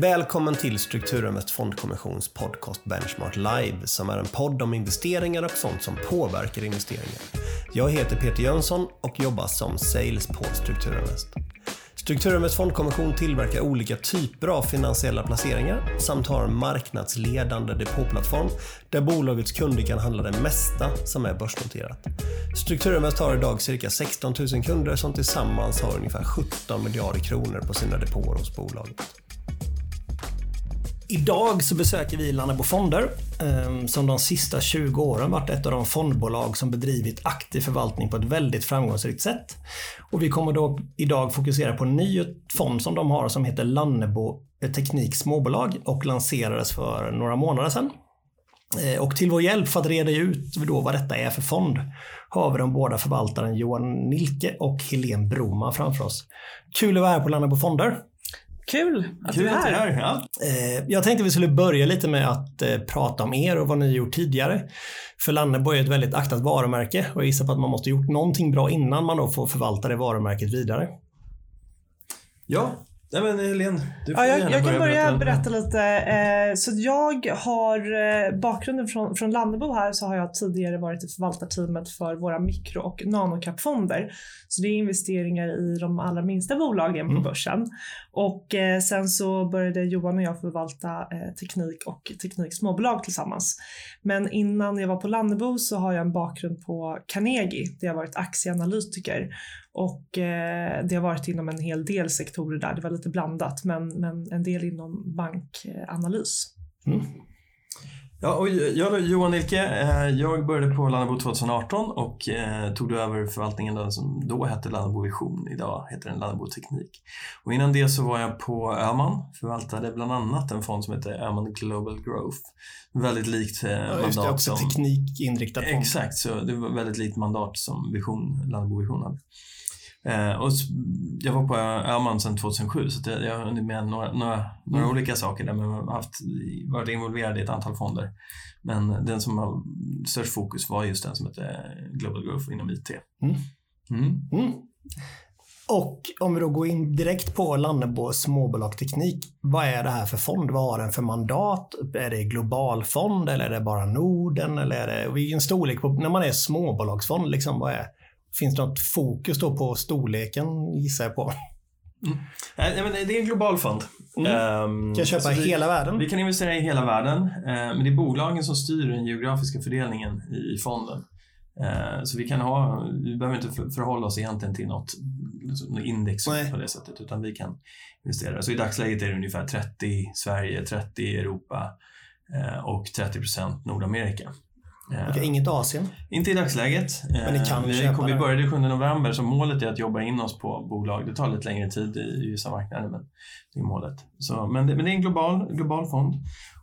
Välkommen till Strukturinvest Fondkommissions podcast Benchmark Live som är en podd om investeringar och sånt som påverkar investeringar. Jag heter Peter Jönsson och jobbar som sales på Strukturinvest. Strukturinvest Fondkommission tillverkar olika typer av finansiella placeringar samt har en marknadsledande depåplattform där bolagets kunder kan handla det mesta som är börsnoterat. Strukturinvest har idag cirka 16 000 kunder som tillsammans har ungefär 17 miljarder kronor på sina depåer hos bolaget. Idag så besöker vi Lannebo Fonder ehm, som de sista 20 åren varit ett av de fondbolag som bedrivit aktiv förvaltning på ett väldigt framgångsrikt sätt. Och vi kommer då idag fokusera på en ny fond som de har som heter Lannebo Teknik Småbolag och lanserades för några månader sedan. Eh, och till vår hjälp för att reda ut då vad detta är för fond har vi de båda förvaltaren Johan Nilke och Helene Broman framför oss. Kul att vara här på Lannebo Fonder. Kul att Kul du är här. här ja. Eh, jag tänkte vi skulle börja lite med att eh, prata om er och vad ni gjort tidigare. För Lanneborg är ett väldigt aktat varumärke och jag gissar på att man måste gjort någonting bra innan man då får förvalta det varumärket vidare. Ja, Nej men Helene, du får ja, jag, jag kan börja berätta, berätta lite. Eh, så jag har eh, bakgrunden från, från Lannebo här så har jag tidigare varit i förvaltarteamet för våra mikro och nanocap-fonder. Så det är investeringar i de allra minsta bolagen mm. på börsen. Och eh, sen så började Johan och jag förvalta eh, teknik och tekniksmåbolag tillsammans. Men innan jag var på Lannebo så har jag en bakgrund på Carnegie där jag varit aktieanalytiker och eh, det har varit inom en hel del sektorer där. Det var lite blandat, men, men en del inom bankanalys. Mm. Ja, och jag då, Johan Nilke, eh, jag började på Lannebo 2018 och eh, tog över förvaltningen då, som då hette Lannebo Vision, idag heter den Lannebo Teknik. Och innan det så var jag på Öman, förvaltade bland annat en fond som heter Öman Global Growth. Väldigt likt eh, ja, mandat. Det, också som, teknikinriktad fond. Exakt, så det var väldigt likt mandat som Vision, Lannebo Vision hade. Eh, och jag var på Öhman sedan 2007 så jag har hunnit med några, några, några mm. olika saker där men har haft, varit involverad i ett antal fonder. Men den som har störst fokus var just den som heter Global Growth inom IT. Mm. Mm. mm. Och om vi då går in direkt på Lannebo småbolag teknik. Vad är det här för fond? Vad har den för mandat? Är det global fond eller är det bara Norden? Eller är det, vilken storlek på, när man är småbolagsfond, liksom, vad är, Finns det något fokus då på storleken gissar jag på? Mm. Nej, men det är en global fond. Mm. Um, kan köpa i hela världen? Vi kan investera i hela världen. Uh, men det är bolagen som styr den geografiska fördelningen i, fonden. Uh, så vi kan ha, vi behöver inte förhålla oss egentligen till något, något index Nej. på det sättet, utan vi kan investera. Så i dagsläget är det ungefär 30 Sverige, 30 Europa uh, och 30% Nordamerika. Okay, inget Asien? Inte i dagsläget. Men ni kan vi, köpa vi började 7 november så målet är att jobba in oss på bolag. Det tar lite längre tid i vissa marknader men det är målet. Så, men, det, men det är en global, global fond.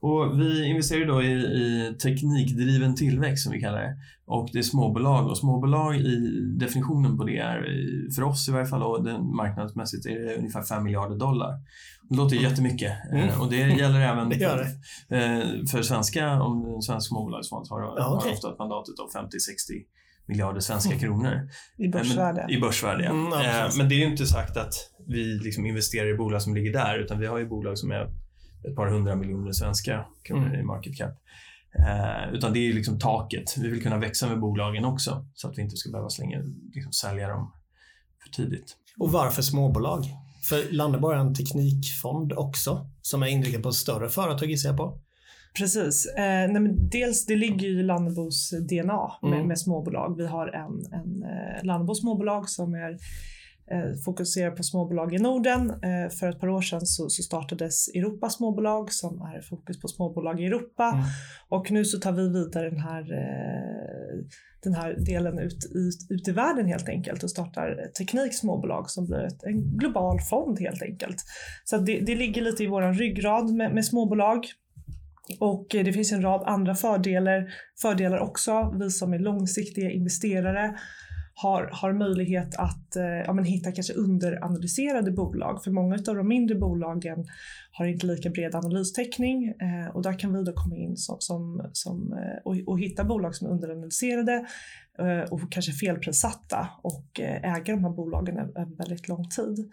Och vi investerar då i, i teknikdriven tillväxt som vi kallar det. Och det är småbolag och småbolag i definitionen på det är, för oss i varje fall och den marknadsmässigt, är det ungefär 5 miljarder dollar. Det låter mm. jättemycket mm. och det gäller även det för, eh, för svenska, om en svensk småbolagsfond har, ja, okay. har ofta ett mandat av 50-60 miljarder svenska mm. kronor. I börsvärde. I börsvärde, mm, ja, Men det är ju inte sagt att vi liksom investerar i bolag som ligger där utan vi har ju bolag som är ett par hundra miljoner svenska kronor mm. i market cap. Eh, utan det är liksom taket. Vi vill kunna växa med bolagen också så att vi inte ska behöva slänga, liksom, sälja dem för tidigt. Och varför småbolag? För Landeborg är en teknikfond också som är inriktad på större företag gissar jag på. Precis. Eh, nej dels, det ligger ju i Lannebos DNA med, mm. med småbolag. Vi har en, en eh, småbolag som är fokuserar på småbolag i Norden. Eh, för ett par år sedan så, så startades Europa småbolag som är fokus på småbolag i Europa. Mm. Och nu så tar vi vidare den här, eh, den här delen ut, ut, ut i världen helt enkelt och startar Teknik småbolag som blir ett, en global fond helt enkelt. Så det, det ligger lite i våran ryggrad med, med småbolag. Och det finns en rad andra fördelar, fördelar också. Vi som är långsiktiga investerare har, har möjlighet att eh, ja, men hitta kanske underanalyserade bolag. För många av de mindre bolagen har inte lika bred analystäckning eh, och där kan vi då komma in som, som, som, eh, och, och hitta bolag som är underanalyserade eh, och kanske felprissatta och eh, äga de här bolagen över väldigt lång tid.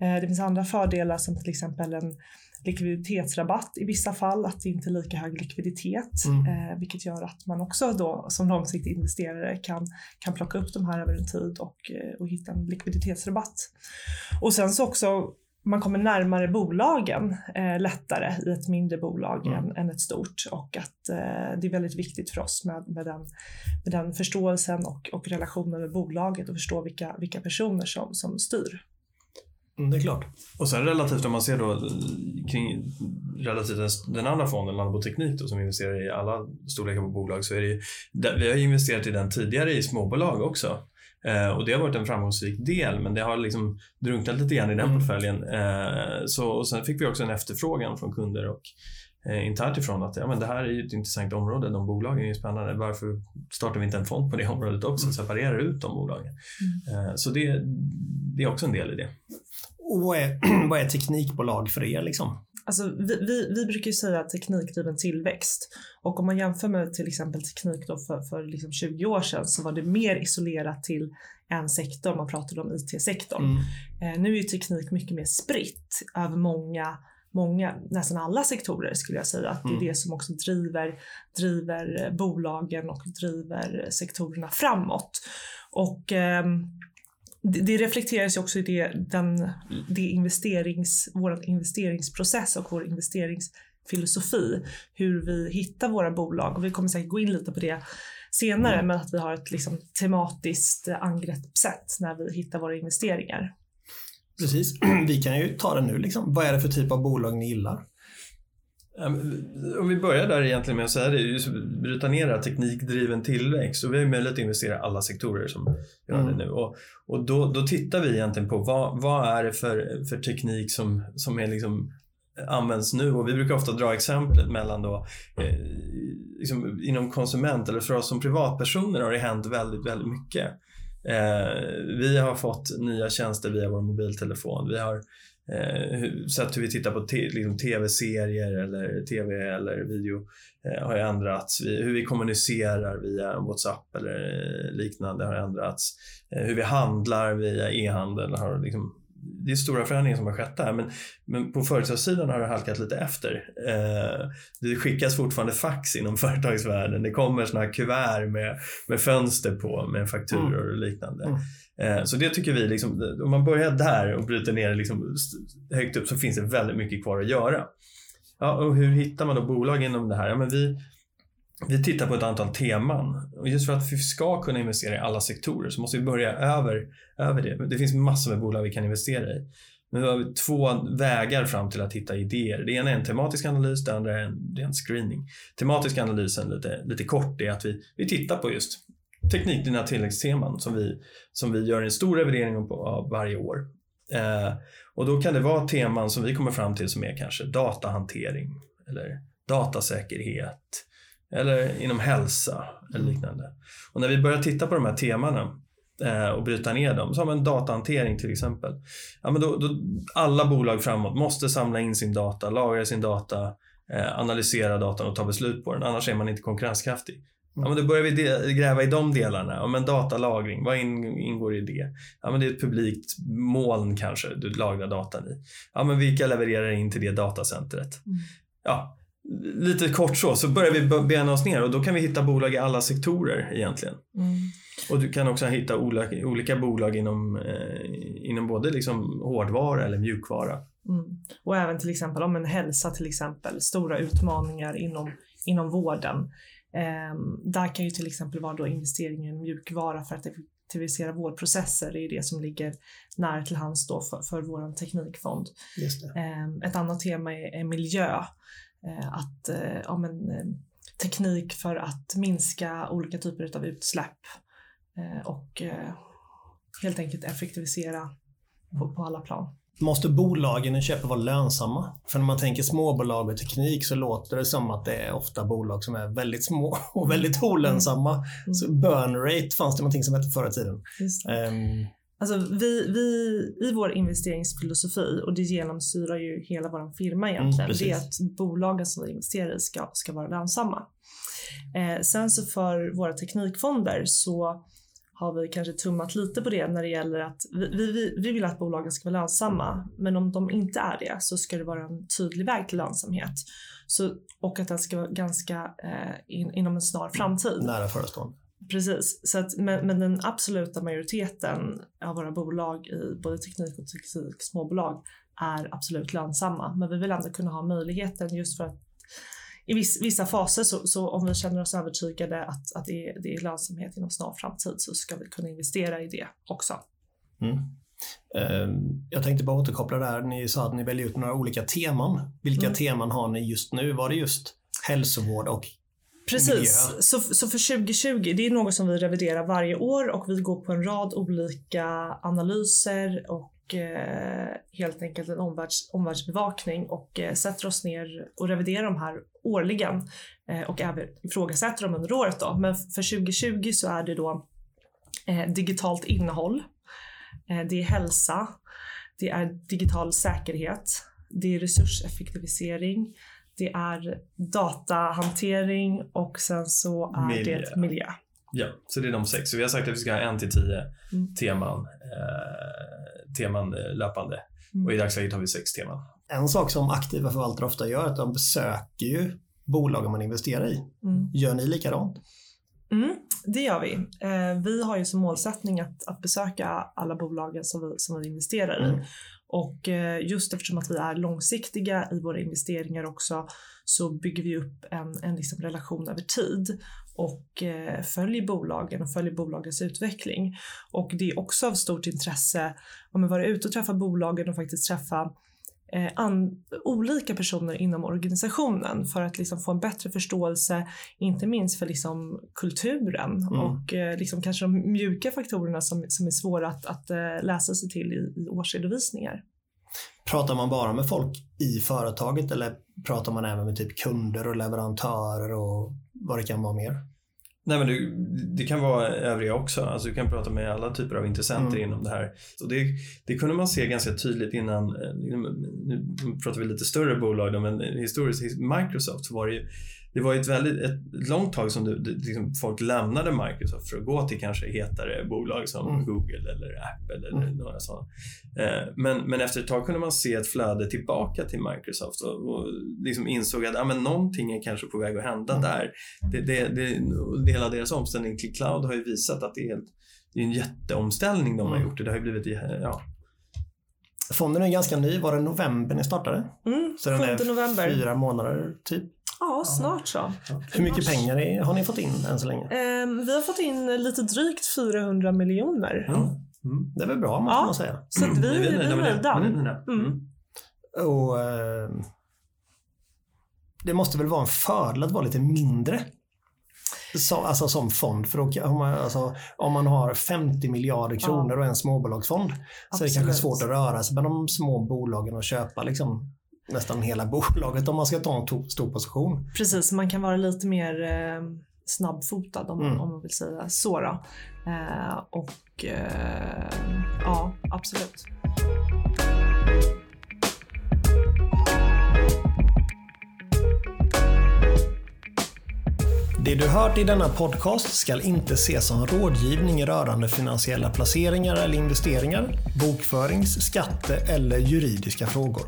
Eh, det finns andra fördelar som till exempel en likviditetsrabatt i vissa fall, att det inte är lika hög likviditet, mm. eh, vilket gör att man också då som långsiktig investerare kan, kan plocka upp de här över en tid och, och hitta en likviditetsrabatt. Och sen så också man kommer närmare bolagen eh, lättare i ett mindre bolag mm. än, än, ett stort och att eh, det är väldigt viktigt för oss med, med, den, med den förståelsen och, och relationen med bolaget och förstå vilka, vilka personer som, som styr. Mm, det är klart. Och sen relativt om man ser då kring relativt den andra fonden, Landbo Teknik då, som investerar i alla storlekar på bolag så är det ju, vi har investerat i den tidigare i småbolag också. Eh, och det har varit en framgångsrik del, men det har liksom drunknat lite grann i den mm. portföljen. Eh, så, och sen fick vi också en efterfrågan från kunder och eh, internt ifrån att ja, men det här är ett intressant område, de bolagen är spännande. Varför startar vi inte en fond på det området också och mm. separerar ut de bolagen? Mm. Eh, så det, det är också en del i det. Och vad är, vad är teknikbolag för er? Liksom? Alltså, vi, vi, vi brukar ju säga teknikdriven tillväxt och om man jämför med till exempel teknik då för, för liksom 20 år sedan så var det mer isolerat till en sektor, man pratade om IT-sektorn. Mm. Eh, nu är ju teknik mycket mer spritt över många många, nästan alla sektorer skulle jag säga. Att det är mm. det som också driver, driver bolagen och driver sektorerna framåt. Och eh, det, det reflekteras ju också i det, den, det investerings, vår investeringsprocess och vår investeringsfilosofi. Hur vi hittar våra bolag och vi kommer säkert gå in lite på det senare mm. men att vi har ett liksom, tematiskt angreppssätt när vi hittar våra investeringar. Precis, vi kan ju ta det nu. Liksom. Vad är det för typ av bolag ni gillar? Om vi börjar där egentligen med att säga det, just bryta ner det teknikdriven tillväxt. Och vi har ju möjlighet att investera i alla sektorer som har mm. det nu. Och, och då, då tittar vi egentligen på vad, vad är det för, för teknik som, som är liksom används nu och vi brukar ofta dra exemplet mellan då eh, liksom inom konsument eller för oss som privatpersoner har det hänt väldigt, väldigt mycket. Eh, vi har fått nya tjänster via vår mobiltelefon. Vi har eh, hur vi tittar på liksom tv-serier eller tv eller video eh, har ändrats. Vi, hur vi kommunicerar via WhatsApp eller eh, liknande har ändrats. Eh, hur vi handlar via e-handel har liksom det är stora förändringar som har skett där, men, men på företagssidan har det halkat lite efter. Eh, det skickas fortfarande fax inom företagsvärlden. Det kommer såna här kuvert med, med fönster på med fakturor mm. och liknande. Mm. Eh, så det tycker vi, liksom, om man börjar där och bryter ner det liksom högt upp så finns det väldigt mycket kvar att göra. Ja, och hur hittar man då bolag inom det här? Ja, men vi, vi tittar på ett antal teman. Och just för att vi ska kunna investera i alla sektorer så måste vi börja över, över det. Det finns massor med bolag vi kan investera i. Men vi har två vägar fram till att hitta idéer. Det ena är en tematisk analys, det andra är en, det är en screening. Tematisk analysen, lite, lite kort, är att vi, vi tittar på just teknikdrivna tilläggsteman som vi, som vi gör en stor revidering av varje år. Eh, och då kan det vara teman som vi kommer fram till som är kanske datahantering eller datasäkerhet eller inom hälsa eller liknande. Och när vi börjar titta på de här temana eh, och bryta ner dem, har man datahantering till exempel. Ja, men då, då, alla bolag framåt måste samla in sin data, lagra sin data, eh, analysera datan och ta beslut på den, annars är man inte konkurrenskraftig. Ja, men då börjar vi gräva i de delarna. Ja, men datalagring, vad ingår i det? Ja, men det är ett publikt moln kanske du lagrar datan i. Ja, men vilka levererar in till det datacentret? Mm. Ja, lite kort så, så börjar vi bena oss ner och då kan vi hitta bolag i alla sektorer egentligen. Mm. Och du kan också hitta olika, olika bolag inom, eh, inom både liksom hårdvara eller mjukvara. Mm. Och även till exempel om en hälsa till exempel, stora utmaningar inom, inom vården. Eh, där kan ju till exempel vara då investeringen i mjukvara för att effektivisera vårdprocesser. Det är det som ligger nära till hands då för, för vår teknikfond. Eh, ett annat tema är, är miljö. Eh, att eh, ja, men, eh, teknik för att minska olika typer av utsläpp och helt enkelt effektivisera på, på alla plan. Måste bolagen i köpet vara lönsamma? För när man tänker småbolag och teknik så låter det som att det är ofta bolag som är väldigt små och väldigt olönsamma. Mm. Så burn rate fanns det någonting som hette förr i tiden. Um, Alltså vi, vi, I vår investeringsfilosofi, och det genomsyrar ju hela vår firma egentligen, mm, det är att bolagen som vi investerar i ska, ska vara lönsamma. Eh, sen så för våra teknikfonder så har vi kanske tummat lite på det när det gäller att vi, vi, vi vill att bolagen ska vara lönsamma, men om de inte är det så ska det vara en tydlig väg till lönsamhet. Så, och att den ska vara ganska eh, in, inom en snar framtid. Nära förestående. Precis, så att, men, men, den absoluta majoriteten av våra bolag i både teknik och teknik småbolag är absolut lönsamma. Men vi vill ändå kunna ha möjligheten just för att i viss, vissa faser så, så, om vi känner oss övertygade att, att det, är, det är lönsamhet inom snar framtid så ska vi kunna investera i det också. Mm. Ehm, jag tänkte bara återkoppla där. Ni sa att ni väljer ut några olika teman. Vilka mm. teman har ni just nu? Var det just hälsovård och Precis, så, så för 2020, det är något som vi reviderar varje år och vi går på en rad olika analyser och eh, helt enkelt en omvärlds, omvärldsbevakning och eh, sätter oss ner och reviderar de här årligen eh, och även ifrågasätter dem under året. Då. Men för 2020 så är det då eh, digitalt innehåll, eh, det är hälsa, det är digital säkerhet, det är resurseffektivisering, det är datahantering och sen så är miljö. det miljö. Ja, så det är de sex. Så vi har sagt att vi ska ha en till tio mm. teman, eh, teman eh, löpande. Mm. Och i dagsläget har vi sex teman. En sak som aktiva förvaltare ofta gör är att de besöker ju bolagen man investerar i. Mm. Gör ni likadant? Mm, det gör vi. Eh, vi har ju som målsättning att, att besöka alla bolagen som vi, som vi investerar i. Mm. Och eh, just eftersom att vi är långsiktiga i våra investeringar också så bygger vi upp en, en liksom relation över tid och eh, följer bolagen och följer bolagens utveckling. Och det är också av stort intresse om att vara ute och träffa bolagen och faktiskt träffa an, olika personer inom organisationen för att liksom få en bättre förståelse, inte minst för liksom kulturen mm. och eh, liksom kanske de mjuka faktorerna som, som är svåra att, att eh, läsa sig till i, i årsredovisningar. Pratar man bara med folk i företaget eller pratar man även med typ kunder och leverantörer och vad det kan vara mer? Nej, men det, det, kan vara övriga också. Alltså, du kan prata med alla typer av intressenter mm. inom det här. Och det, det kunde man se ganska tydligt innan, eh, nu pratar vi lite större bolag men historiskt, Microsoft så var det ju det var ett väldigt ett långt tag som det, det, liksom folk lämnade Microsoft för att gå till kanske hetare bolag som mm. Google eller Apple eller mm. några sådana. Eh, men, men efter ett tag kunde man se ett flöde tillbaka till Microsoft och, och liksom insåg att ah, men någonting är kanske på väg att hända mm. där. Det, det, det, hela deras omställning till cloud har ju visat att det är, det är en jätteomställning de har mm. gjort. Det har ju blivit ja, Fonden är ganska ny. Var det november ni startade? Mm, så den är november. fyra månader typ. Ja, snart så. Hur mycket pengar har ni fått in än så länge? Um, vi har fått in lite drygt 400 miljoner. Mm. Mm. Det är väl bra måste ja, man säga. Så att vi, vi är nöjda. Mm. mm. Och, uh, det måste väl vara en fördel att vara lite mindre så, alltså som fond. För då, om, man, alltså, om man har 50 miljarder kronor ja. och en småbolagsfond Absolut. så är det kanske svårt att röra sig bland de små bolagen och köpa liksom, nästan hela bolaget om man ska ta en stor position. Precis, man kan vara lite mer eh, snabbfotad om, mm. om man vill säga så. Eh, och eh, ja, absolut. Det du hört i denna podcast ska inte ses som rådgivning rörande finansiella placeringar eller investeringar, bokförings-, skatte eller juridiska frågor.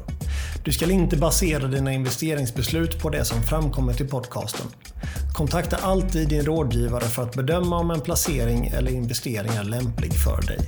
Du ska inte basera dina investeringsbeslut på det som framkommit i podcasten. Kontakta alltid din rådgivare för att bedöma om en placering eller investering är lämplig för dig.